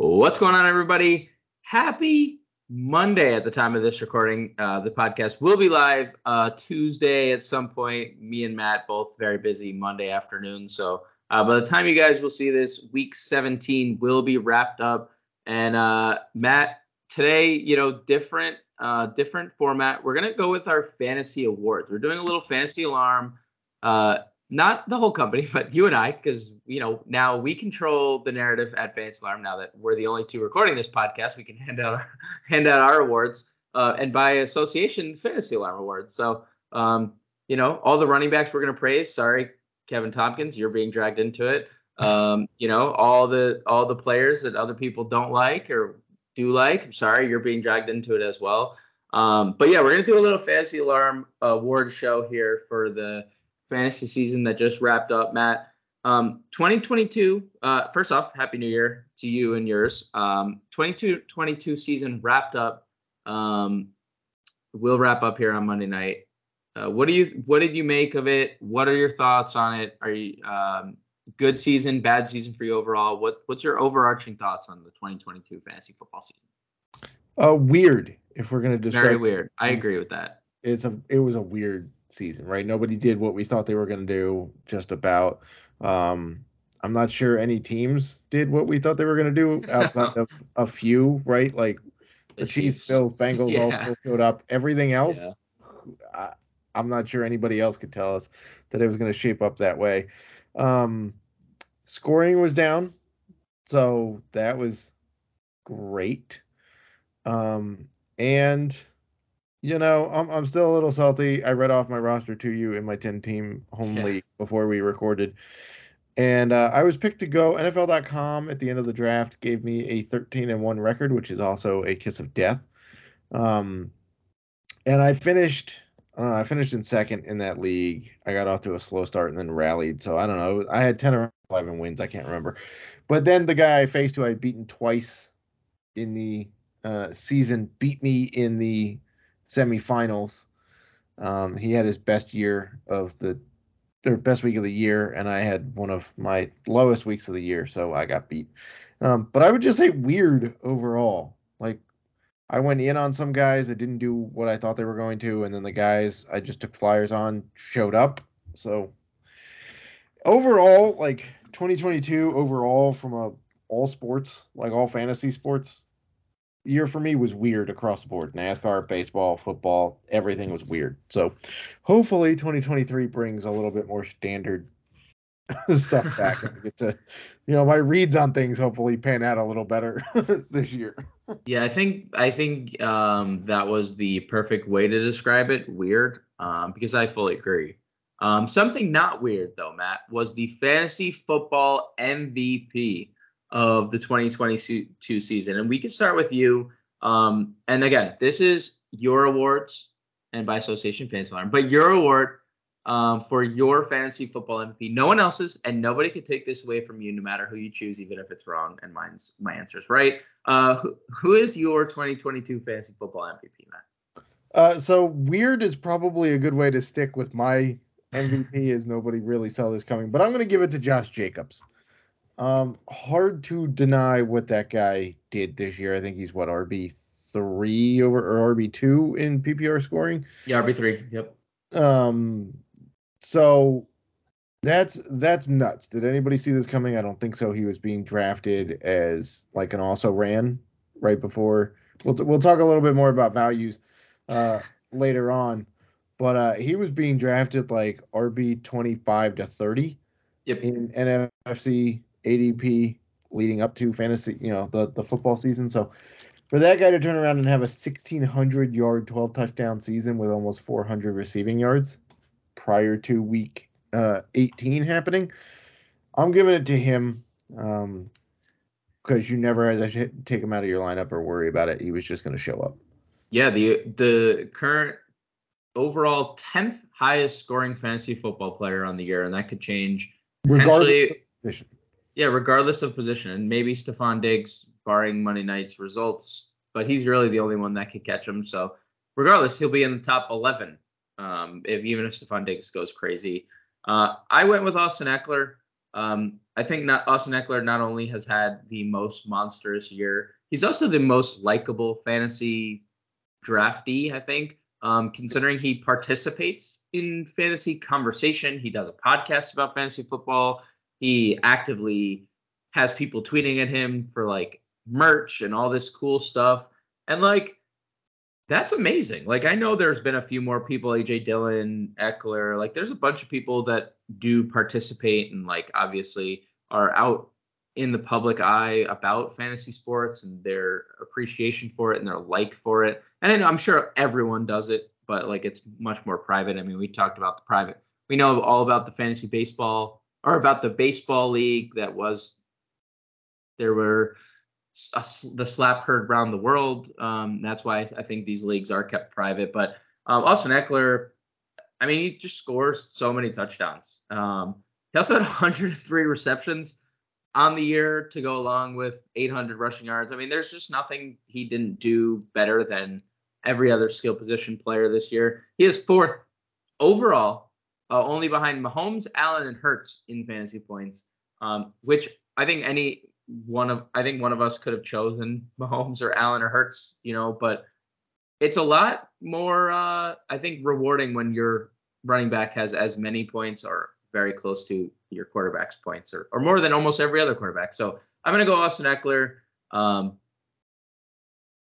What's going on, everybody? Happy Monday at the time of this recording. Uh, the podcast will be live uh, Tuesday at some point. Me and Matt both very busy Monday afternoon. So uh, by the time you guys will see this, week 17 will be wrapped up. And uh, Matt, today, you know, different uh, different format. We're gonna go with our fantasy awards. We're doing a little fantasy alarm. Not the whole company, but you and I, because you know now we control the narrative at Fantasy Alarm. Now that we're the only two recording this podcast, we can hand out our, hand out our awards, uh, and by association, Fantasy Alarm awards. So, um, you know, all the running backs we're gonna praise. Sorry, Kevin Tompkins, you're being dragged into it. Um, you know, all the all the players that other people don't like or do like. I'm sorry, you're being dragged into it as well. Um, but yeah, we're gonna do a little Fantasy Alarm award show here for the fantasy season that just wrapped up, Matt. Um, 2022, uh, first off, Happy New Year to you and yours. Um, 22 season wrapped up. Um, we'll wrap up here on Monday night. Uh, what do you what did you make of it? What are your thoughts on it? Are you um, good season, bad season for you overall? What what's your overarching thoughts on the 2022 fantasy football season? Uh, weird. If we're gonna describe very weird. I agree with that. It's a it was a weird season, right? Nobody did what we thought they were going to do, just about. Um, I'm not sure any teams did what we thought they were going to do outside of a few, right? Like the, the Chiefs, Bills, Bengals yeah. all showed up. Everything else, yeah. I, am not sure anybody else could tell us that it was going to shape up that way. Um, scoring was down, so that was great. Um, and you know, I'm I'm still a little salty. I read off my roster to you in my 10 team home yeah. league before we recorded. And uh, I was picked to go. NFL.com at the end of the draft gave me a 13 and 1 record, which is also a kiss of death. Um, and I finished, I don't know, I finished in second in that league. I got off to a slow start and then rallied. So I don't know. I had 10 or 11 wins. I can't remember. But then the guy I faced who I beaten twice in the uh, season beat me in the semifinals. Um, he had his best year of the or best week of the year, and I had one of my lowest weeks of the year, so I got beat. Um, but I would just say weird overall. Like I went in on some guys that didn't do what I thought they were going to, and then the guys I just took flyers on showed up. So overall, like 2022 overall from a all sports, like all fantasy sports, year for me was weird across the board. NASCAR, baseball, football, everything was weird. So hopefully 2023 brings a little bit more standard stuff back and get to you know my reads on things hopefully pan out a little better this year. yeah, I think I think um, that was the perfect way to describe it. Weird, um, because I fully agree. Um, something not weird though, Matt, was the fantasy football MVP of the 2022 season. And we can start with you. Um, and again, this is your awards and by association fantasy alarm, but your award um, for your fantasy football MVP. No one else's, and nobody can take this away from you, no matter who you choose, even if it's wrong. And mine's my answer's right. Uh, who, who is your 2022 fantasy football MVP, Matt? Uh, so weird is probably a good way to stick with my MVP, as nobody really saw this coming. But I'm going to give it to Josh Jacobs. Um, hard to deny what that guy did this year. I think he's what RB three over or RB two in PPR scoring. Yeah, RB three. Yep. Um, so that's that's nuts. Did anybody see this coming? I don't think so. He was being drafted as like an also ran right before. We'll we'll talk a little bit more about values uh, later on, but uh, he was being drafted like RB twenty five to thirty. Yep. In NFFC ADP leading up to fantasy, you know, the the football season. So for that guy to turn around and have a 1600 yard, 12 touchdown season with almost 400 receiving yards prior to week uh, 18 happening, I'm giving it to him because um, you never had to take him out of your lineup or worry about it. He was just going to show up. Yeah, the the current overall 10th highest scoring fantasy football player on the year, and that could change potentially yeah, regardless of position, and maybe Stefon Diggs, barring Monday night's results, but he's really the only one that could catch him. So regardless, he'll be in the top 11. Um, if even if Stefon Diggs goes crazy, uh, I went with Austin Ekeler. Um, I think not Austin Ekeler not only has had the most monstrous year, he's also the most likable fantasy draftee. I think, um, considering he participates in fantasy conversation, he does a podcast about fantasy football. He actively has people tweeting at him for like merch and all this cool stuff. And like that's amazing. Like I know there's been a few more people, AJ Dillon, Ekeler, like there's a bunch of people that do participate and like obviously are out in the public eye about fantasy sports and their appreciation for it and their like for it. And I'm sure everyone does it, but like it's much more private. I mean, we talked about the private. We know all about the fantasy baseball or about the baseball league that was there were a, the slap heard around the world. Um, that's why I think these leagues are kept private. But um, Austin Ekeler, I mean, he just scores so many touchdowns. Um, he also had 103 receptions on the year to go along with 800 rushing yards. I mean, there's just nothing he didn't do better than every other skill position player this year. He is fourth overall, uh, only behind Mahomes, Allen, and Hurts in fantasy points, um, which I think any one of I think one of us could have chosen Mahomes or Allen or Hurts, you know, but it's a lot more uh, I think rewarding when your running back has as many points or very close to your quarterback's points or, or more than almost every other quarterback. So I'm gonna go Austin Ekeler um,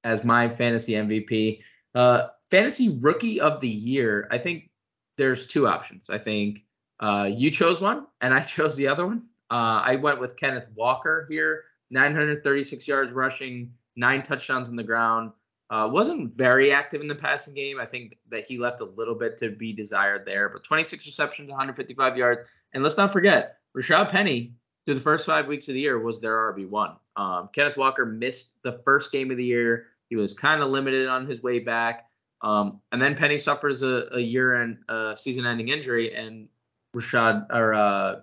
as my fantasy MVP. Uh, fantasy rookie of the year, I think there's two options. I think uh, you chose one and I chose the other one. Uh, I went with Kenneth Walker here, 936 yards rushing, nine touchdowns on the ground. Uh, wasn't very active in the passing game. I think that he left a little bit to be desired there, but 26 receptions, 155 yards. And let's not forget, Rashad Penny, through the first five weeks of the year, was their RB1. Um, Kenneth Walker missed the first game of the year. He was kind of limited on his way back. Um, and then Penny suffers a, a year and uh, season-ending injury, and Rashad or uh,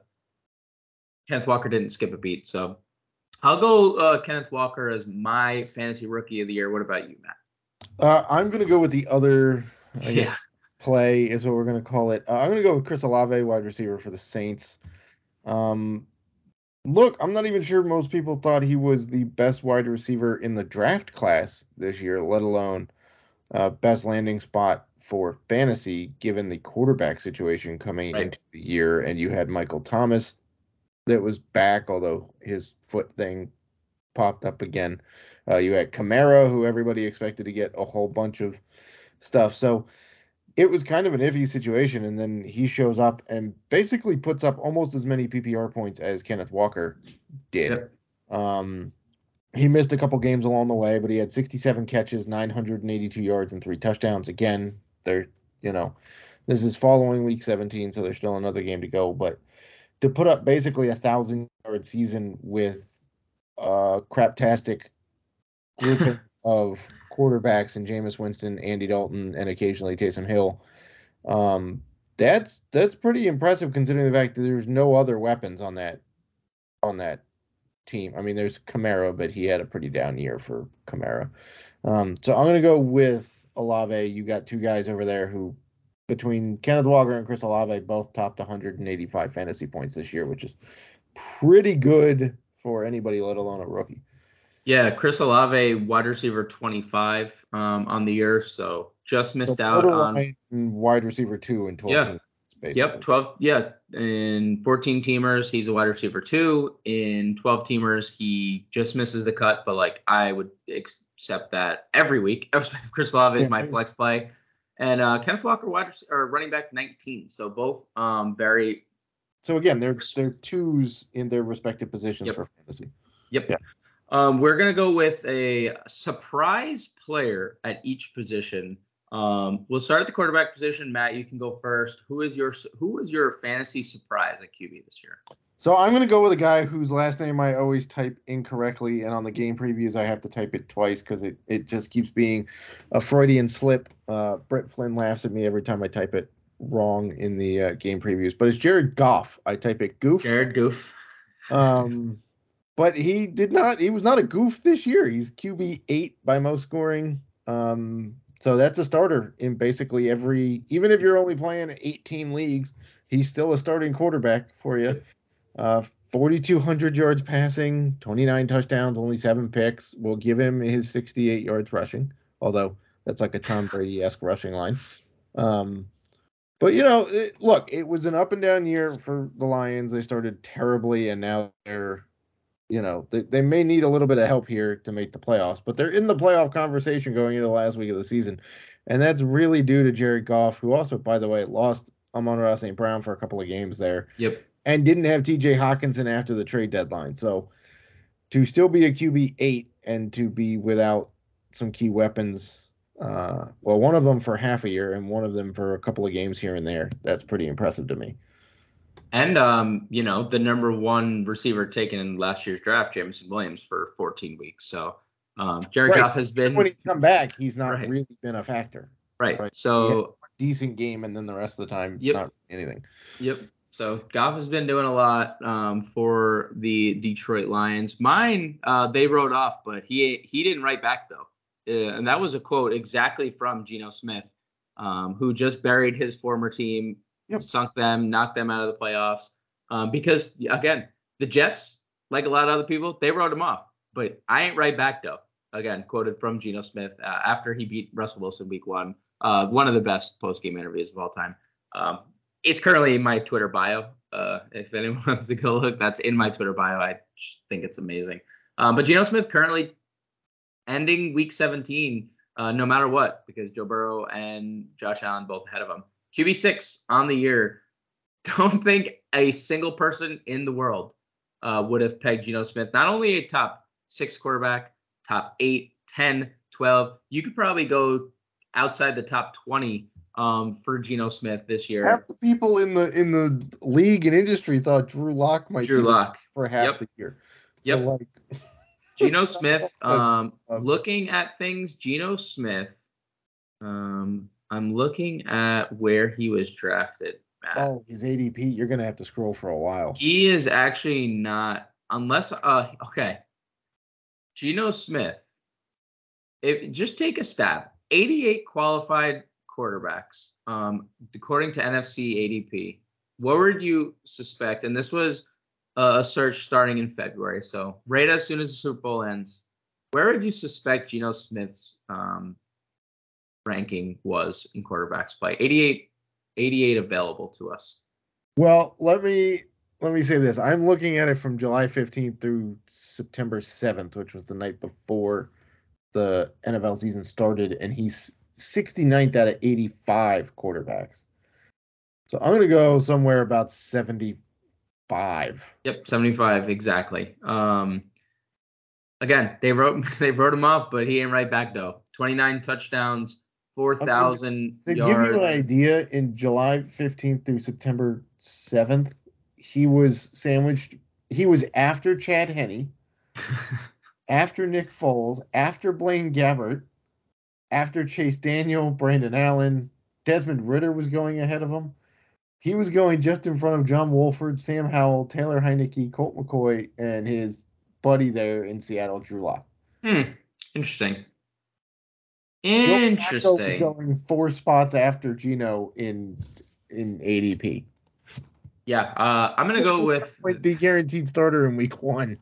Kenneth Walker didn't skip a beat. So I'll go uh, Kenneth Walker as my fantasy rookie of the year. What about you, Matt? Uh, I'm going to go with the other guess, yeah. play, is what we're going to call it. Uh, I'm going to go with Chris Olave, wide receiver for the Saints. Um, look, I'm not even sure most people thought he was the best wide receiver in the draft class this year, let alone uh, best landing spot for fantasy, given the quarterback situation coming right. into the year. And you had Michael Thomas that was back, although his foot thing popped up again. Uh, you had Kamara, who everybody expected to get a whole bunch of stuff. So it was kind of an iffy situation. And then he shows up and basically puts up almost as many PPR points as Kenneth Walker did. Yep. Um, he missed a couple games along the way, but he had 67 catches, 982 yards, and three touchdowns. Again, they're, you know, this is following week 17, so there's still another game to go. But to put up basically a thousand yard season with a craptastic group of quarterbacks and Jameis Winston, Andy Dalton, and occasionally Taysom Hill. Um, that's that's pretty impressive considering the fact that there's no other weapons on that on that team. I mean, there's Kamara, but he had a pretty down year for Kamara. Um, so I'm gonna go with Olave. You got two guys over there who between Kenneth Walker and Chris Olave both topped 185 fantasy points this year, which is pretty good for anybody, let alone a rookie. Yeah, Chris Olave, wide receiver 25 um, on the year, so just missed so out on wide receiver two and 12 yeah. Basically. Yep, 12. Yeah, in 14 teamers, he's a wide receiver two. In 12 teamers, he just misses the cut, but like I would accept that every week. Chris Olave is yeah, my flex play and uh, Kenneth Walker, wide or running back 19. So both um, very. So again, they're they're twos in their respective positions yep. for fantasy. Yep. Yeah. Um, we're gonna go with a surprise player at each position. Um, we'll start at the quarterback position. Matt, you can go first. Who is your who is your fantasy surprise at QB this year? So I'm gonna go with a guy whose last name I always type incorrectly, and on the game previews I have to type it twice because it, it just keeps being a Freudian slip. Uh, Brett Flynn laughs at me every time I type it wrong in the uh, game previews, but it's Jared Goff. I type it goof. Jared Goof. Um, but he did not. He was not a goof this year. He's QB eight by most scoring. Um, so that's a starter in basically every. Even if you're only playing 18 leagues, he's still a starting quarterback for you. Uh, 4,200 yards passing, 29 touchdowns, only seven picks. We'll give him his 68 yards rushing, although that's like a Tom Brady esque rushing line. Um, but you know, it, look, it was an up and down year for the Lions. They started terribly, and now they're, you know, they, they may need a little bit of help here to make the playoffs, but they're in the playoff conversation going into the last week of the season, and that's really due to Jared Goff, who also, by the way, lost Amon-Ra St. Brown for a couple of games there. Yep. And didn't have T.J. Hockenson after the trade deadline, so to still be a QB eight and to be without some key weapons uh, well, one of them for half a year and one of them for a couple of games here and there. That's pretty impressive to me. And um, you know, the number one receiver taken in last year's draft, Jameson Williams, for 14 weeks. So um, Jared right. Goff has been when he's come back, he's not right. really been a factor. Right. right. So decent game, and then the rest of the time, yep. not anything. Yep. So Goff has been doing a lot um, for the Detroit Lions. Mine, uh, they wrote off, but he he didn't write back though. Uh, and that was a quote exactly from Geno Smith, um, who just buried his former team, yep. sunk them, knocked them out of the playoffs. Um, because again, the Jets, like a lot of other people, they wrote them off. But I ain't right back though. Again, quoted from Geno Smith uh, after he beat Russell Wilson week one. Uh, one of the best post game interviews of all time. Um, it's currently in my Twitter bio. Uh, if anyone wants to go look, that's in my Twitter bio. I think it's amazing. Um, but Geno Smith currently ending week 17, uh, no matter what, because Joe Burrow and Josh Allen both ahead of him. QB6 on the year. Don't think a single person in the world uh, would have pegged Geno Smith, not only a top six quarterback, top eight, 10, 12. You could probably go outside the top 20 um, for Geno Smith this year. Half the people in the in the league and industry thought Drew Lock might Drew be Lock for half yep. the year. So yep. Like, Geno Smith, um, looking at things, Geno Smith, um, I'm looking at where he was drafted. Matt. Oh, his ADP. You're gonna have to scroll for a while. He is actually not, unless. Uh, okay. Geno Smith. If just take a stab. 88 qualified quarterbacks, um, according to NFC ADP. What would you suspect? And this was a search starting in February. So right as soon as the Super Bowl ends, where would you suspect Geno Smith's um, ranking was in quarterbacks play? 88, 88 available to us. Well, let me let me say this. I'm looking at it from July 15th through September 7th, which was the night before the NFL season started, and he's 69th out of 85 quarterbacks. So I'm going to go somewhere about 75. Yep, 75 exactly. Um, again, they wrote they wrote him off, but he ain't right back though. 29 touchdowns, 4,000 To yards. give you an idea, in July 15th through September 7th, he was sandwiched. He was after Chad Henne, after Nick Foles, after Blaine Gabbert, after Chase Daniel, Brandon Allen, Desmond Ridder was going ahead of him he was going just in front of John Wolford, Sam Howell, Taylor Heinicke, Colt McCoy, and his buddy there in Seattle, Drew Lock. Hmm. Interesting. Interesting. Going four spots after Geno in in ADP. Yeah, uh, I'm gonna go with the guaranteed starter in Week One.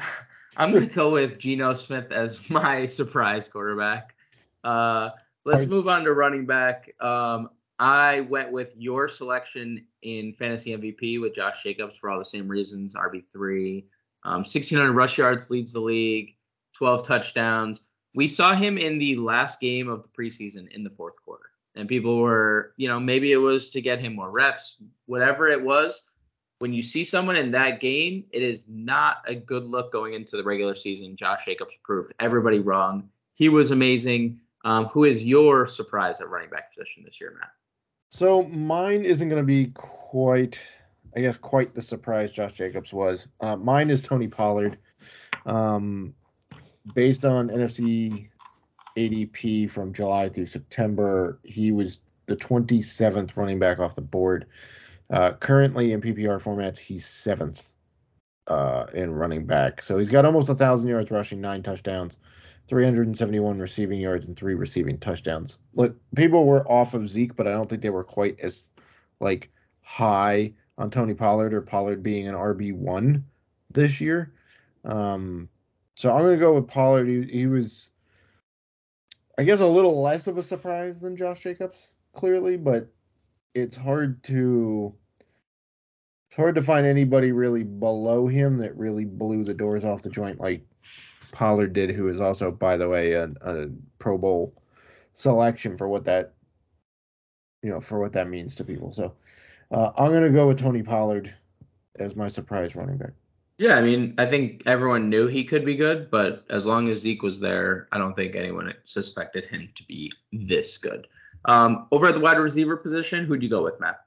I'm gonna go with Geno Smith as my surprise quarterback. Uh, let's move on to running back. Um, I went with your selection in fantasy MVP with Josh Jacobs for all the same reasons. RB3, um, 1600 rush yards leads the league, 12 touchdowns. We saw him in the last game of the preseason in the fourth quarter, and people were, you know, maybe it was to get him more reps, whatever it was. When you see someone in that game, it is not a good look going into the regular season. Josh Jacobs proved everybody wrong. He was amazing. Um, who is your surprise at running back position this year, Matt? So mine isn't going to be quite, I guess, quite the surprise Josh Jacobs was. Uh, mine is Tony Pollard. Um, based on NFC ADP from July through September, he was the 27th running back off the board. Uh, currently in PPR formats, he's seventh uh, in running back. So he's got almost a thousand yards rushing, nine touchdowns. 371 receiving yards and three receiving touchdowns. Look, people were off of Zeke, but I don't think they were quite as like high on Tony Pollard or Pollard being an RB one this year. Um, so I'm going to go with Pollard. He, he was, I guess, a little less of a surprise than Josh Jacobs, clearly, but it's hard to it's hard to find anybody really below him that really blew the doors off the joint like Pollard did, who is also, by the way, a, a Pro Bowl selection for what that you know for what that means to people. So uh, I'm gonna go with Tony Pollard as my surprise running back. Yeah, I mean, I think everyone knew he could be good, but as long as Zeke was there, I don't think anyone suspected him to be this good. Um, over at the wide receiver position, who'd you go with, Matt?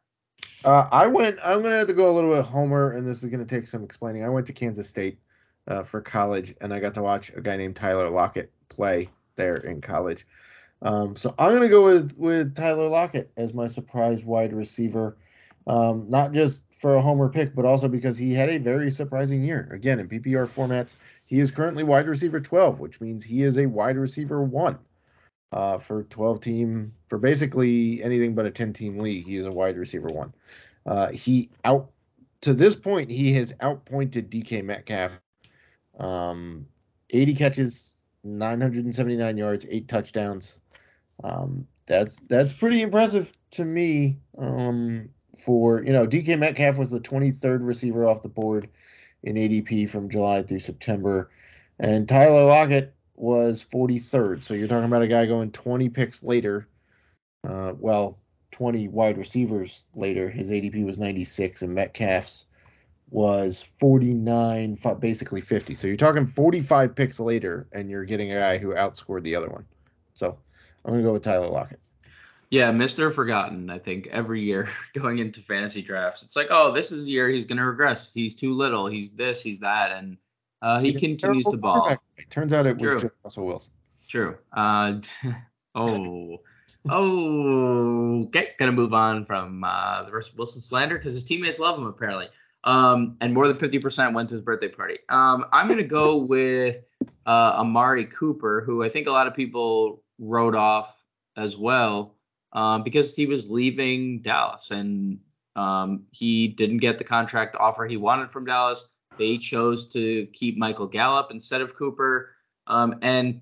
Uh, I went. I'm gonna have to go a little bit Homer, and this is gonna take some explaining. I went to Kansas State uh, for college, and I got to watch a guy named Tyler Lockett play there in college. Um, so I'm gonna go with with Tyler Lockett as my surprise wide receiver. Um, not just for a homer pick, but also because he had a very surprising year. Again, in PPR formats, he is currently wide receiver 12, which means he is a wide receiver one uh, for 12 team for basically anything but a 10 team league. He is a wide receiver one. Uh, he out to this point he has outpointed DK Metcalf. Um, 80 catches, 979 yards, eight touchdowns. Um, that's that's pretty impressive to me. Um, for you know, DK Metcalf was the 23rd receiver off the board in ADP from July through September, and Tyler Lockett was 43rd. So you're talking about a guy going 20 picks later. Uh, well, 20 wide receivers later. His ADP was 96, and Metcalf's was 49, basically 50. So you're talking 45 picks later, and you're getting a guy who outscored the other one. So I'm gonna go with Tyler Lockett. Yeah, Mr. Forgotten. I think every year going into fantasy drafts, it's like, oh, this is the year he's gonna regress. He's too little. He's this. He's that, and uh, he continues to ball. It turns out it was just Russell Wilson. True. Uh, oh. oh, okay. Gonna move on from uh, the Russell Wilson slander because his teammates love him apparently. Um, and more than 50% went to his birthday party. Um, I'm gonna go with uh, Amari Cooper, who I think a lot of people wrote off as well um, because he was leaving Dallas and um, he didn't get the contract offer he wanted from Dallas. They chose to keep Michael Gallup instead of Cooper. Um, and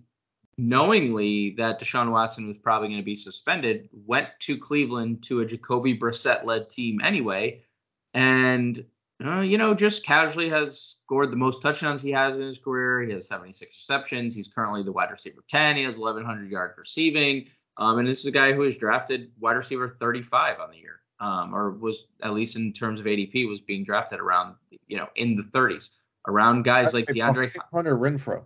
knowingly that Deshaun Watson was probably going to be suspended, went to Cleveland to a Jacoby Brissett led team anyway. And, uh, you know, just casually has scored the most touchdowns he has in his career. He has 76 receptions. He's currently the wide receiver 10. He has 1,100 yards receiving. Um, and this is a guy who was drafted wide receiver 35 on the year, um, or was at least in terms of ADP was being drafted around, you know, in the 30s, around guys like DeAndre Hunter Renfrow.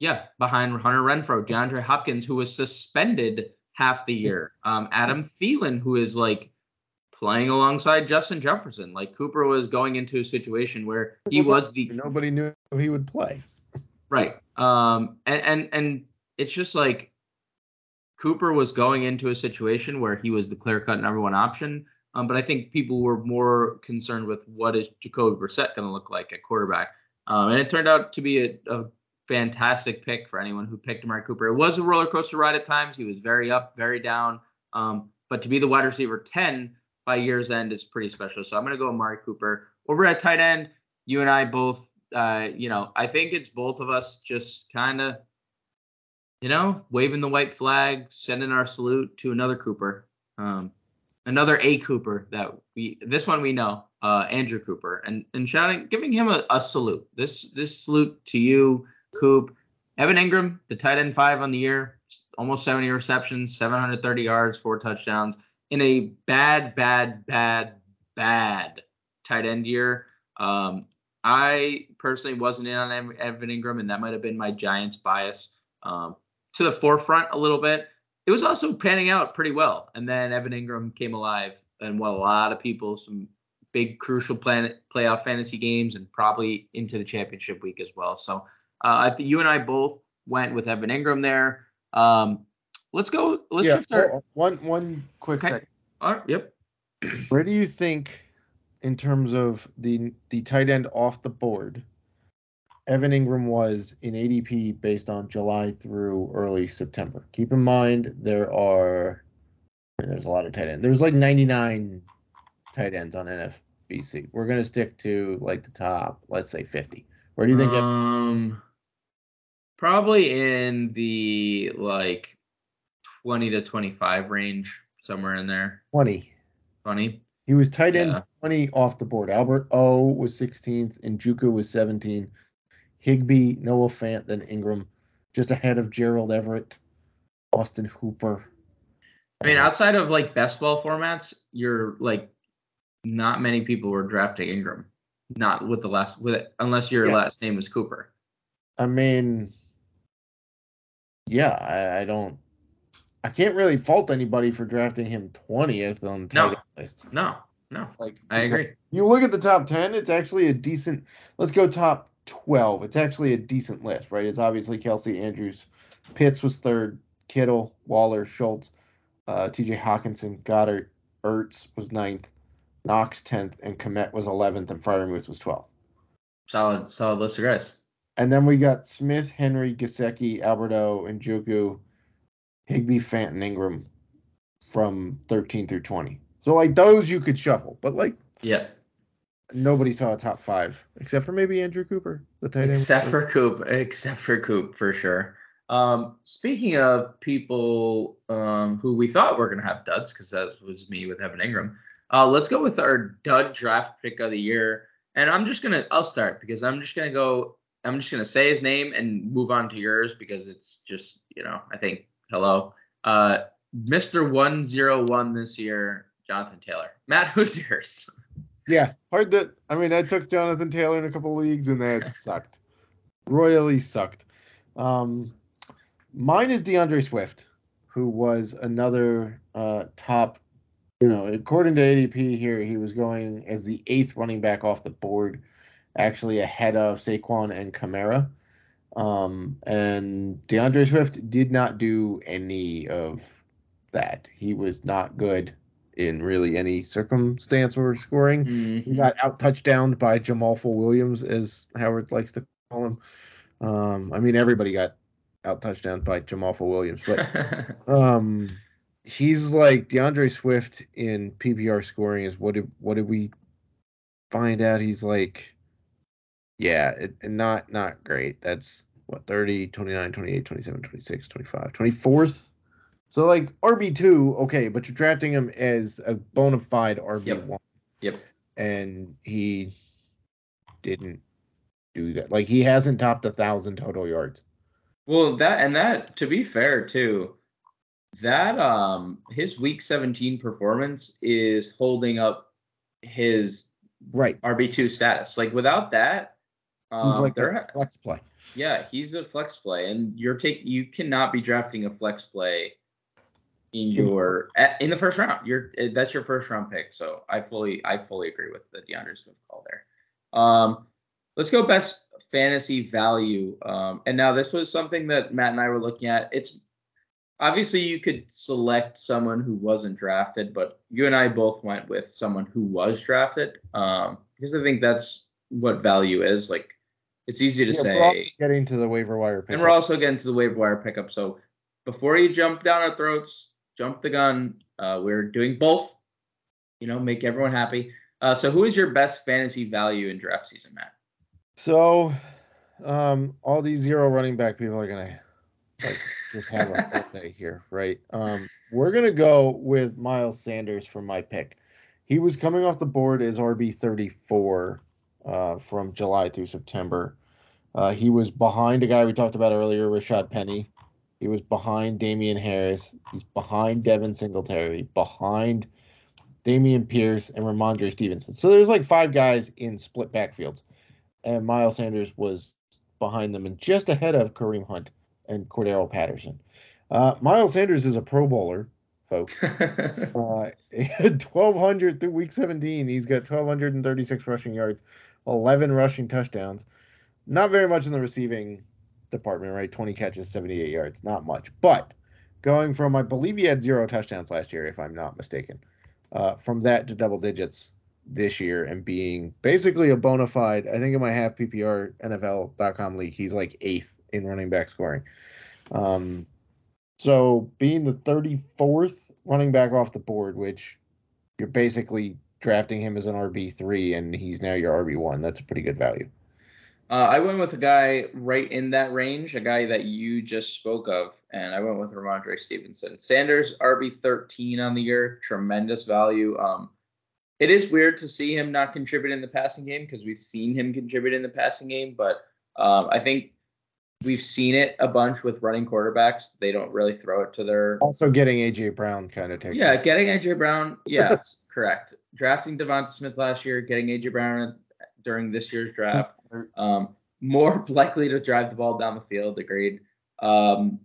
Yeah, behind Hunter Renfrow, DeAndre Hopkins, who was suspended half the year, um, Adam Thielen, who is like playing alongside Justin Jefferson. Like Cooper was going into a situation where he was the nobody knew he would play. Right. Um, and and and it's just like Cooper was going into a situation where he was the clear cut number one option. Um, but I think people were more concerned with what is Jacoby Brissett going to look like at quarterback. Um, and it turned out to be a, a, fantastic pick for anyone who picked Amari Cooper. It was a roller coaster ride at times. He was very up, very down. Um, but to be the wide receiver 10 by year's end is pretty special. So I'm going to go Amari Cooper. Over at tight end, you and I both, uh, you know, I think it's both of us just kind of you know, waving the white flag, sending our salute to another Cooper, um, another A Cooper that we this one we know, uh, Andrew Cooper, and and shouting, giving him a, a salute. This this salute to you, Coop. Evan Engram, the tight end five on the year, almost 70 receptions, 730 yards, four touchdowns in a bad, bad, bad, bad tight end year. Um, I personally wasn't in on Evan Engram, and that might have been my Giants bias. Um, to the forefront a little bit. It was also panning out pretty well. And then Evan Engram came alive and won a lot of people some big crucial planet playoff fantasy games and probably into the championship week as well. So uh, I think you and I both went with Evan Engram there. Um, let's go. Let's yeah, shift our one one quick okay. second. All right, yep. Where do you think, in terms of the the tight end off the board, Evan Engram was in ADP based on July through early September. Keep in mind there are there's a lot of tight ends. There's like 99 tight ends on NF BC? We're gonna stick to like the top, let's say 50. Where do you think? Um, probably in the like 20 to 25 range, somewhere in there. 20. 20. He was tight end Yeah. 20 off the board. Albert O was 16th, and Njoku was 17. Higbee, Noah Fant, then Engram, just ahead of Gerald Everett, Austin Hooper. I mean, outside of like best ball formats, you're like not many people were drafting Engram. Not with the last with it, unless your Yeah. last name was Cooper. I mean, yeah, I, I don't. I can't really fault anybody for drafting him 20th on the No. list. No, no, Like I agree. You look at the top 10, it's actually a decent. Let's go top 12. It's actually a decent list, right? It's obviously Kelce Andrews. Pitts was third. Kittle, Waller, Schultz, uh, TJ Hockenson, Goedert, Ertz was ninth. Knox 10th, and Kmet was 11th, and Freiermuth was 12th. Solid, solid list of guys. And then we got Smith, Henry, Gesicki, Alberto, and Njoku, Higbee, Fant, and Engram from 13 through 20. So like those you could shuffle, but like Yeah. Nobody saw a top five except for maybe Andrew Cooper, the tight end. Except for Coop, except for Coop for sure. Um, speaking of people um, who we thought were gonna have duds, because that was me with Evan Engram. Uh, let's go with our dud draft pick of the year, and I'm just gonna I'll start because I'm just gonna go. I'm just gonna say his name and move on to yours because it's just you know I think hello, uh, Mr. One Zero One this year, Jonathan Taylor. Matt, who's yours? Yeah, hard to. I mean, I took Jonathan Taylor in a couple leagues and that sucked, royally sucked. Um, mine is D'Andre Swift, who was another uh, top. You know, according to ADP here, he was going as the eighth running back off the board, actually ahead of Saquon and Kamara. Um, and D'Andre Swift did not do any of that. He was not good in really any circumstance or scoring. He got out touchdowned by Jamaal Williams, as Howard likes to call him. Um, I mean, everybody got out touchdowned by Jamaal Williams, but um, he's like D'Andre Swift in PPR scoring. Is what did what did we find out? He's like, yeah, it, and not not great. That's what 30, 29, 28, 27, 26, 25, 24th. So like RB2, okay, but you're drafting him as a bona fide RB1 yep. and he didn't do that. Like he hasn't topped a thousand total yards. Well, that and that to be fair too, that um his week 17 performance is holding up his Right. RB2 status. Like without that, um, He's like a flex play. yeah, he's a flex play, and you're take you cannot be drafting a flex play in your in the first round. You're eh, that's your first round pick. So I fully I fully agree with the D'Andre Swift call there. Um, let's go best fantasy value. Um, and now this was something that Matt and I were looking at. It's obviously you could select someone who wasn't drafted, but you and I both went with someone who was drafted. Um, because I think that's what value is. Like it's easy to Yeah, say we're also getting to the waiver wire and pickup. we're also getting to the waiver wire pickup. So before you jump down our throats, jump the gun. Uh, we're doing both. You know, make everyone happy. Uh, so who is your best fantasy value in draft season, Matt? So, um, all these zero running back people are gonna like just have a day here, right? Um, we're gonna go with Miles Sanders for my pick. He was coming off the board as RB 34 uh, from July through September. Uh, he was behind a guy we talked about earlier, Rashad Penny. He was behind Damien Harris. He's behind Devin Singletary, behind Dameon Pierce and Rhamondre Stevenson. So there's like five guys in split backfields and Miles Sanders was behind them and just ahead of Kareem Hunt and Cordarrelle Patterson. Uh, Miles Sanders is a Pro Bowler, folks. Uh, 1,200 through week 17. He's got 1,236 rushing yards, 11 rushing touchdowns. Not very much in the receiving department, right? 20 catches, 78 yards. Not much. But going from, I believe he had zero touchdowns last year, if I'm not mistaken. Uh, from that to double digits this year and being basically a bona fide, I think in my half PPR NFL.com league, he's like eighth in running back scoring. Um, so being the 34th running back off the board, which you're basically drafting him as an RB three, and he's now your RB one. That's a pretty good value. Uh, I went with a guy right in that range, a guy that you just spoke of, and I went with Rhamondre Stevenson. Sanders RB 13 on the year, tremendous value. Um, it is weird to see him not contribute in the passing game because we've seen him contribute in the passing game, but um, I think we've seen it a bunch with running quarterbacks. They don't really throw it to their. Also, getting AJ Brown kind of takes. Yeah, getting AJ Brown. Yeah, correct. Drafting DeVonta Smith last year, getting AJ Brown during this year's draft. Um, more likely to drive the ball down the field. Agreed. Um,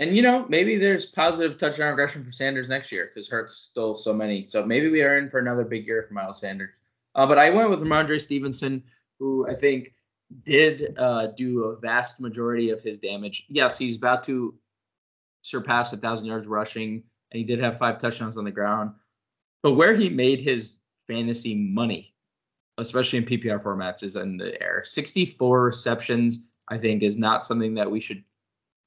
and you know, maybe there's positive touchdown regression for Sanders next year because Hurts stole so many. So maybe we are in for another big year for Miles Sanders. Uh, but I went with Rhamondre Stevenson, who I think did uh, do a vast majority of his damage. Yes, he's about to surpass a thousand yards rushing, and he did have five touchdowns on the ground. But where he made his fantasy money especially in PPR formats, is in the air. 64 receptions, I think, is not something that we should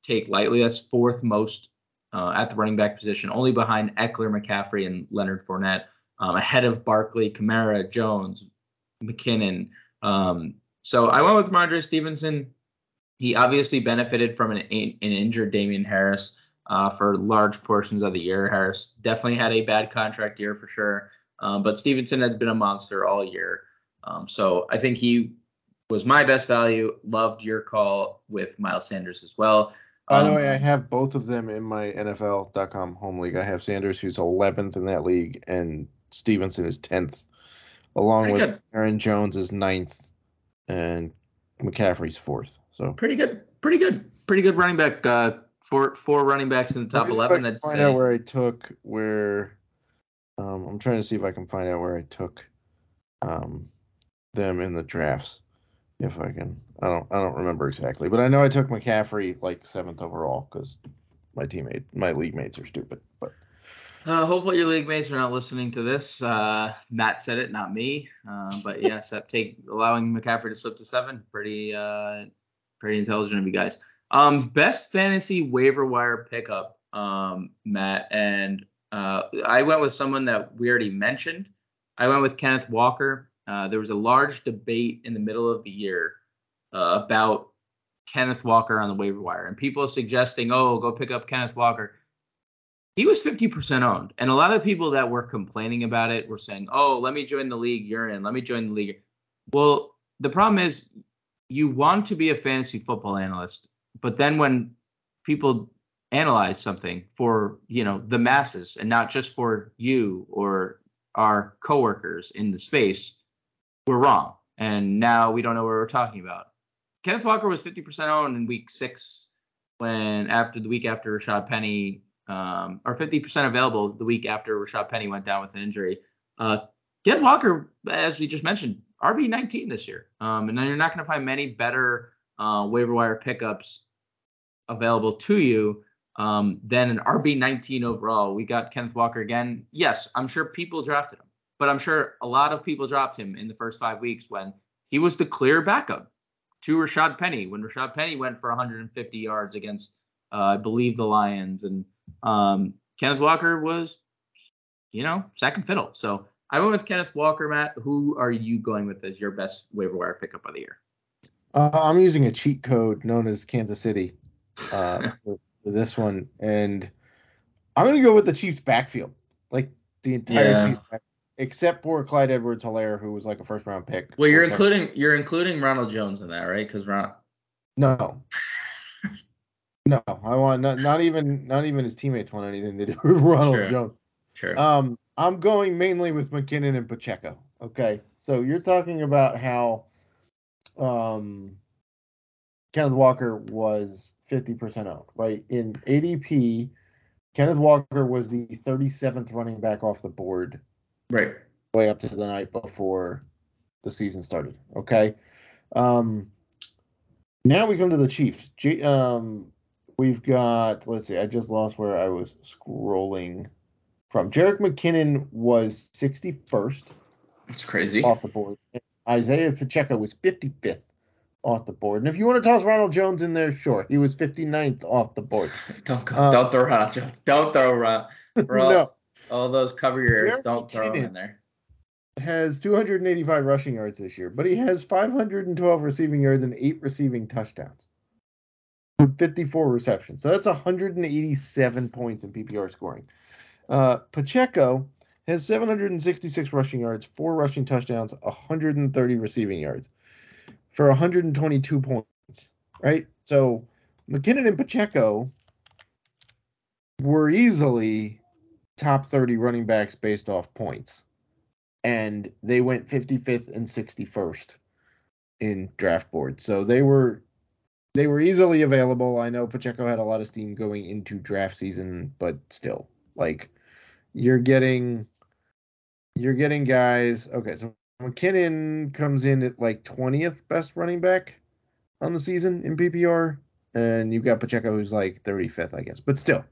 take lightly. That's fourth most uh, at the running back position, only behind Ekeler, McCaffrey, and Leonard Fournette, um, ahead of Barkley, Kamara, Jones, McKinnon. Um, so I went with Rhamondre Stevenson. He obviously benefited from an, an injured Damien Harris uh, for large portions of the year. Harris definitely had a bad contract year for sure. Um, but Stevenson has been a monster all year. Um, so I think he was my best value. Loved your call with Miles Sanders as well. By the um, way, I have both of them in my NFL.com home league. I have Sanders, who's 11th in that league, and Stevenson is 10th, along with good. Aaron Jones is 9th, and McCaffrey's 4th. So pretty good, pretty good, pretty good running back. Uh, four four running backs in the top 11. I'd find say. out where I took where. Um, I'm trying to see if I can find out where I took. Um, them in the drafts. If I can, I don't, I don't remember exactly, but I know I took McCaffrey like seventh overall because my teammate, my league mates are stupid. But uh, hopefully your league mates are not listening to this. Uh, Matt said it, not me. Uh, but yes, take allowing McCaffrey to slip to seven, pretty, uh, pretty intelligent of you guys. Um, best fantasy waiver wire pickup, um, Matt, and uh, I went with someone that we already mentioned. I went with Kenneth Walker. Uh, there was a large debate in the middle of the year uh, about Kenneth Walker on the waiver wire, and people suggesting, oh, go pick up Kenneth Walker. He was 50% owned, and a lot of people that were complaining about it were saying, oh, let me join the league you're in. Let me join the league. Well, the problem is you want to be a fantasy football analyst, but then when people analyze something for you know the masses and not just for you or our coworkers in the space we're wrong. And now we don't know what we're talking about. Kenneth Walker was 50% owned in week six when after the week after Rashad Penny, um, or 50% available the week after Rashad Penny went down with an injury. Uh, Kenneth Walker, as we just mentioned, RB 19 this year. Um, and then you're not going to find many better uh, waiver wire pickups available to you um, than an RB 19 overall. We got Kenneth Walker again. Yes, I'm sure people drafted him. But I'm sure a lot of people dropped him in the first five weeks when he was the clear backup to Rashad Penny. When Rashad Penny went for 150 yards against, uh, I believe, the Lions, and um, Kenneth Walker was, you know, second fiddle. So I went with Kenneth Walker, Matt. Who are you going with as your best waiver wire pickup of the year? Uh, I'm using a cheat code known as Kansas City uh, for, for, this one, and I'm going to go with the Chiefs backfield. Like the entire yeah. Chiefs backfield except for Clyde Edwards-Helaire, who was like a first round pick. Well, you're including second. you're including Ronald Jones in that, right? Because Ron. No. no, I want not, not even not even his teammates want anything to do with Ronald sure. Jones. Sure. Um, I'm going mainly with McKinnon and Pacheco. Okay, so you're talking about how um Kenneth Walker was 50% owned, right? In ADP, Kenneth Walker was the 37th running back off the board Right. Way up to the night before the season started. Okay. Um, now we come to the Chiefs. G- um, we've got, let's see, I just lost where I was scrolling from. Jerick McKinnon was 61st. That's crazy. Off the board. Isaiah Pacheco was 55th off the board. And if you want to toss Ronald Jones in there, sure. He was 59th off the board. don't go, um, don't throw Ronald Jones. Don't throw Ron. no all those cover your ears. Don't throw them in there. has 285 rushing yards this year, but he has 512 receiving yards and eight receiving touchdowns with 54 receptions. So that's 187 points in PPR scoring. Uh, Pacheco has 766 rushing yards, four rushing touchdowns, 130 receiving yards for 122 points, right? So McKinnon and Pacheco were easily top 30 running backs based off points. And they went 55th and 61st in draft board. So they were they were easily available. I know Pacheco had a lot of steam going into draft season, but still, like you're getting you're getting guys. Okay, so McKinnon comes in at like 20th best running back on the season in PPR, and you've got Pacheco who's like 35th, I guess. But still,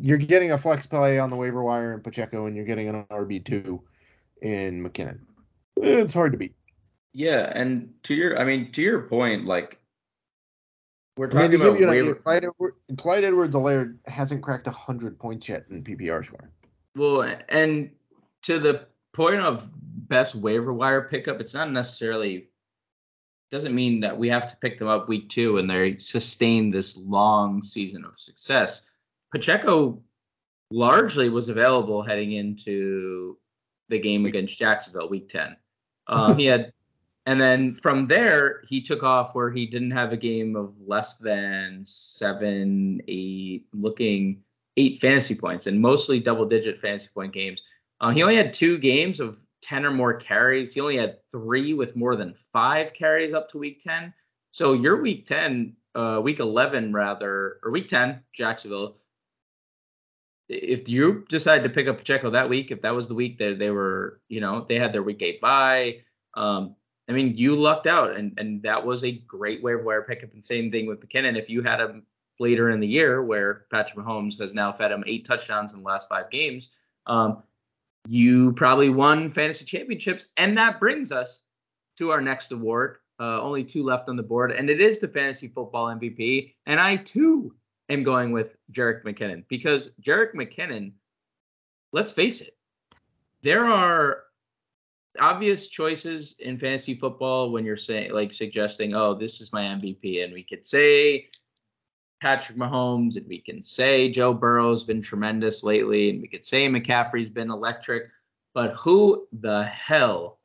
you're getting a flex play on the waiver wire in Pacheco, and you're getting an RB two in McKinnon. It's hard to beat. Yeah, and to your, I mean, to your point, like we're talking I mean, about waiver. Clyde, Edward, Clyde Edwards-Helaire hasn't cracked hundred points yet in PPR score. Well, and to the point of best waiver wire pickup, it's not necessarily doesn't mean that we have to pick them up week two and they sustain this long season of success. Pacheco largely was available heading into the game against Jacksonville, week 10. Um, he had, and then from there, he took off where he didn't have a game of less than seven, eight, looking eight fantasy points, and mostly double digit fantasy point games. Uh, he only had two games of 10 or more carries. He only had three with more than five carries up to week 10. So your week 10, uh, week 11 rather, or week 10, Jacksonville, if you decided to pick up Pacheco that week, if that was the week that they were, you know, they had their week eight bye, um, I mean, you lucked out, and and that was a great waiver wire pickup. And same thing with McKinnon. If you had him later in the year, where Patrick Mahomes has now fed him eight touchdowns in the last five games, um, you probably won fantasy championships. And that brings us to our next award. Uh, only two left on the board, and it is the fantasy football MVP. And I too am going with Jerick McKinnon because Jerick McKinnon, let's face it, there are obvious choices in fantasy football when you're saying like suggesting, oh, this is my MVP, and we could say Patrick Mahomes, and we can say Joe Burrow's been tremendous lately, and we could say McCaffrey's been electric, but who the hell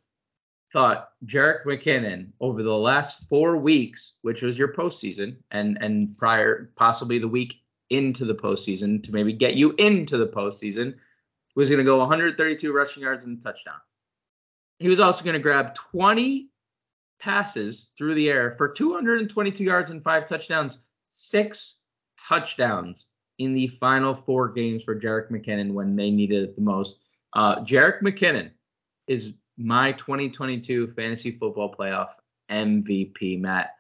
thought Jerick McKinnon over the last four weeks, which was your postseason, and and prior possibly the week into the postseason to maybe get you into the postseason, was going to go 132 rushing yards and a touchdown. He was also going to grab 20 passes through the air for 222 yards and five touchdowns, six touchdowns in the final four games for Jerick McKinnon when they needed it the most. Uh, Jerick McKinnon is my 2022 fantasy football playoff MVP, Matt.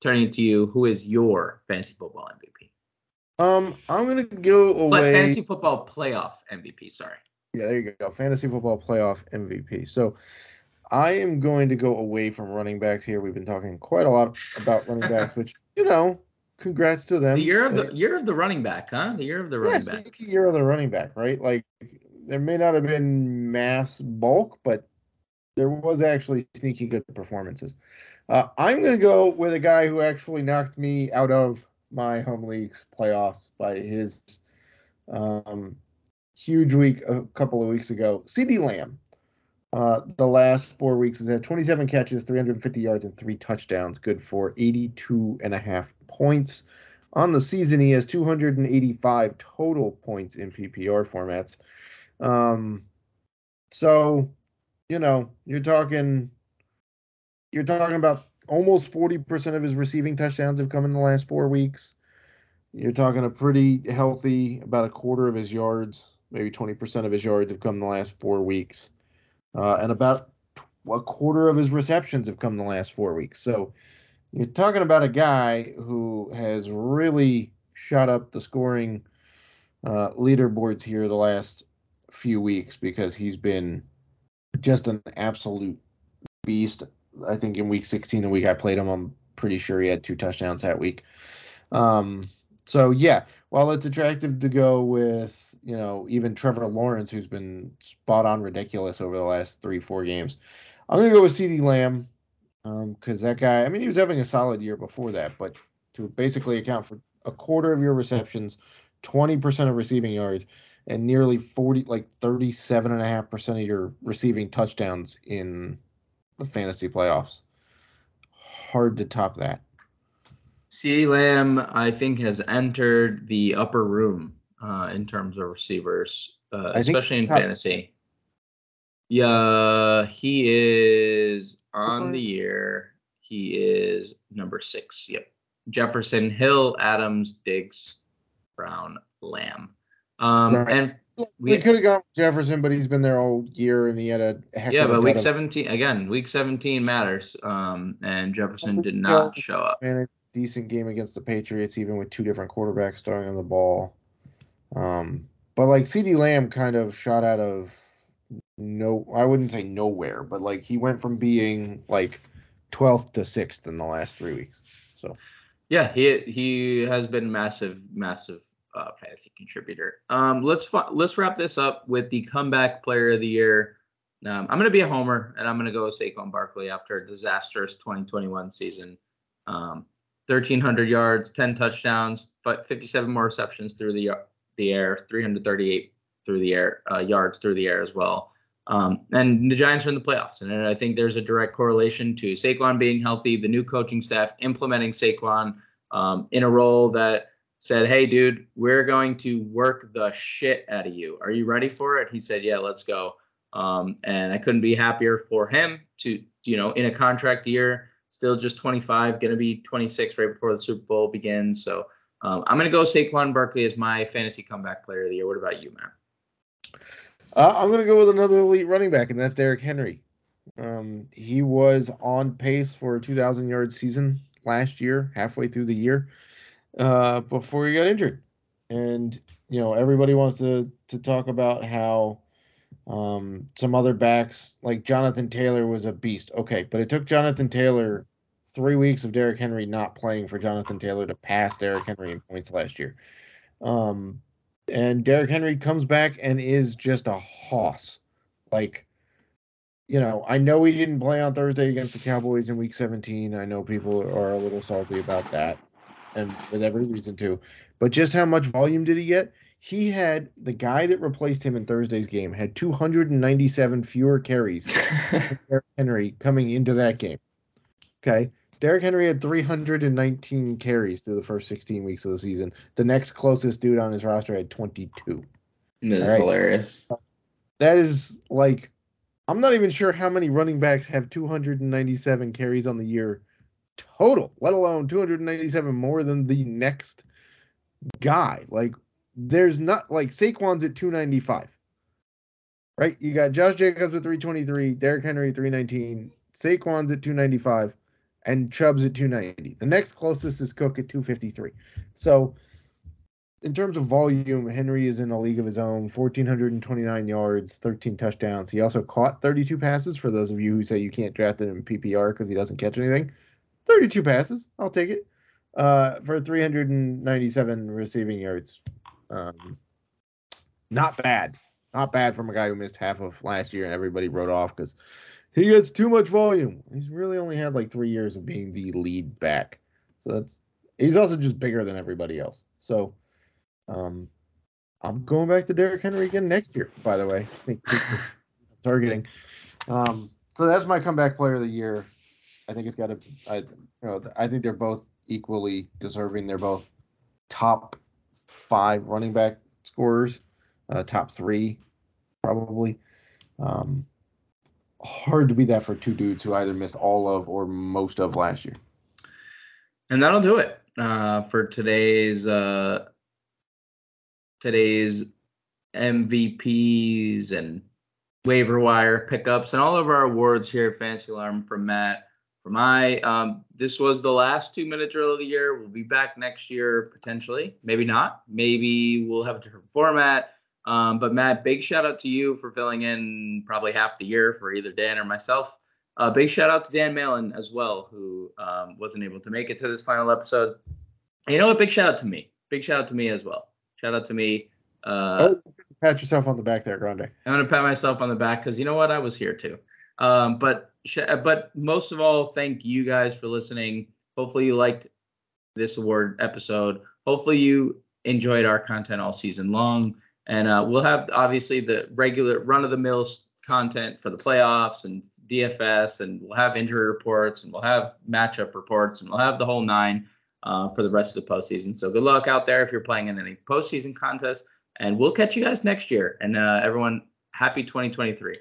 Turning to you, who is your fantasy football MVP? Um, I'm gonna go away. But fantasy football playoff MVP. Sorry. Yeah, there you go. Fantasy football playoff MVP. So I am going to go away from running backs here. We've been talking quite a lot about running backs, which you know, congrats to them. The year of the year of the running back, huh? The year of the running yeah, back. The year of the running back, right? Like there may not have been mass bulk, but there was actually sneaky good performances. Uh, I'm going to go with a guy who actually knocked me out of my home league's playoffs by his um, huge week a couple of weeks ago. CeeDee Lamb. Uh, the last four weeks has had 27 catches, 350 yards, and three touchdowns, good for 82 and a half points. On the season, he has 285 total points in PPR formats. Um, so you know, you're talking you're talking about almost 40% of his receiving touchdowns have come in the last 4 weeks. You're talking a pretty healthy about a quarter of his yards, maybe 20% of his yards have come in the last 4 weeks. Uh, and about a quarter of his receptions have come in the last 4 weeks. So you're talking about a guy who has really shot up the scoring uh, leaderboards here the last few weeks because he's been just an absolute beast. I think in week 16, the week I played him, I'm pretty sure he had two touchdowns that week. Um, so yeah, while it's attractive to go with you know, even Trevor Lawrence, who's been spot on ridiculous over the last three, four games. I'm going to go with CeeDee Lamb because um, that guy, I mean, he was having a solid year before that, but to basically account for a quarter of your receptions, 20% of receiving yards, and nearly 40, like 37.5% of your receiving touchdowns in the fantasy playoffs. Hard to top that. CeeDee Lamb, I think, has entered the upper room uh, in terms of receivers, uh, especially in fantasy. Yeah, he is on the year. He is number six. Yep. Jefferson, Hill, Adams, Diggs, Brown, Lamb. Um, right. And we, we could have gone Jefferson, but he's been there all year and he had a heck yeah. but week 17 again, week 17 matters. Um, and Jefferson did not show up. Man, a decent game against the Patriots, even with two different quarterbacks throwing on the ball. Um, but like CeeDee Lamb kind of shot out of no, I wouldn't say nowhere, but like he went from being like 12th to 6th in the last three weeks. So yeah, he he has been massive, massive uh, fantasy contributor. Um, let's let's wrap this up with the comeback player of the year. Um, I'm gonna be a homer, and I'm gonna go with Saquon Barkley after a disastrous 2021 season. Um, 1,300 yards, 10 touchdowns, but 57 more receptions through the the air, 338 through the air uh, yards through the air as well. Um, and the Giants are in the playoffs, and I think there's a direct correlation to Saquon being healthy, the new coaching staff implementing Saquon um, in a role that said, "Hey, dude, we're going to work the shit out of you. Are you ready for it?" He said, "Yeah, let's go." Um, and I couldn't be happier for him to, you know, in a contract year, still just 25, going to be 26 right before the Super Bowl begins. So um, I'm going to go Saquon Barkley as my fantasy comeback player of the year. What about you, Matt? Uh, I'm going to go with another elite running back, and that's Derrick Henry. Um, he was on pace for a 2,000 yard season last year, halfway through the year, uh, before he got injured. And you know, everybody wants to to talk about how um, some other backs like Jonathan Taylor was a beast. Okay, but it took Jonathan Taylor three weeks of Derrick Henry not playing for Jonathan Taylor to pass Derrick Henry in points last year. Um, and Derrick Henry comes back and is just a hoss. Like, you know, I know he didn't play on Thursday against the Cowboys in Week 17. I know people are a little salty about that, and with every reason to. But just how much volume did he get? He had the guy that replaced him in Thursday's game had 297 fewer carries Derrick Henry coming into that game. Okay. Derrick Henry had 319 carries through the first 16 weeks of the season. The next closest dude on his roster had 22. That's right? hilarious. That is like, I'm not even sure how many running backs have 297 carries on the year total, let alone 297 more than the next guy. Like, there's not like Saquon's at 295. Right? You got Josh Jacobs at 323, Derrick Henry 319, Saquon's at 295 and Chubb's at 290. The next closest is Cook at 253. So, in terms of volume, Henry is in a league of his own 1,429 yards, 13 touchdowns. He also caught 32 passes for those of you who say you can't draft him in PPR because he doesn't catch anything. 32 passes. I'll take it. Uh, for 397 receiving yards. Um, not bad. Not bad from a guy who missed half of last year and everybody wrote off because he gets too much volume. He's really only had like three years of being the lead back. So that's he's also just bigger than everybody else. So um I'm going back to Derrick Henry again next year, by the way. targeting. Um so that's my comeback player of the year. I think it's got to I you know I think they're both equally deserving. They're both top five running back scorers, uh, top three probably. Um, hard to be that for two dudes who either missed all of or most of last year. And that'll do it uh, for today's uh, today's MVPs and waiver wire pickups and all of our awards here at Fantasy Alarm from Matt. From my um, this was the last two minute drill of the year. We'll be back next year potentially, maybe not. Maybe we'll have a different format. Um, but Matt, big shout out to you for filling in probably half the year for either Dan or myself. Uh, big shout out to Dan Malin as well, who um, wasn't able to make it to this final episode. And you know what? Big shout out to me. Big shout out to me as well. Shout out to me. Uh, oh, pat yourself on the back there, Grande. I'm gonna pat myself on the back because you know what, I was here too. Um, but but most of all, thank you guys for listening. Hopefully you liked this award episode. Hopefully you enjoyed our content all season long. And uh, we'll have obviously the regular run of the mill content for the playoffs and DFS, and we'll have injury reports and we'll have matchup reports and we'll have the whole nine uh, for the rest of the postseason. So good luck out there if you're playing in any postseason contests. And we'll catch you guys next year. And uh, everyone, happy 2023.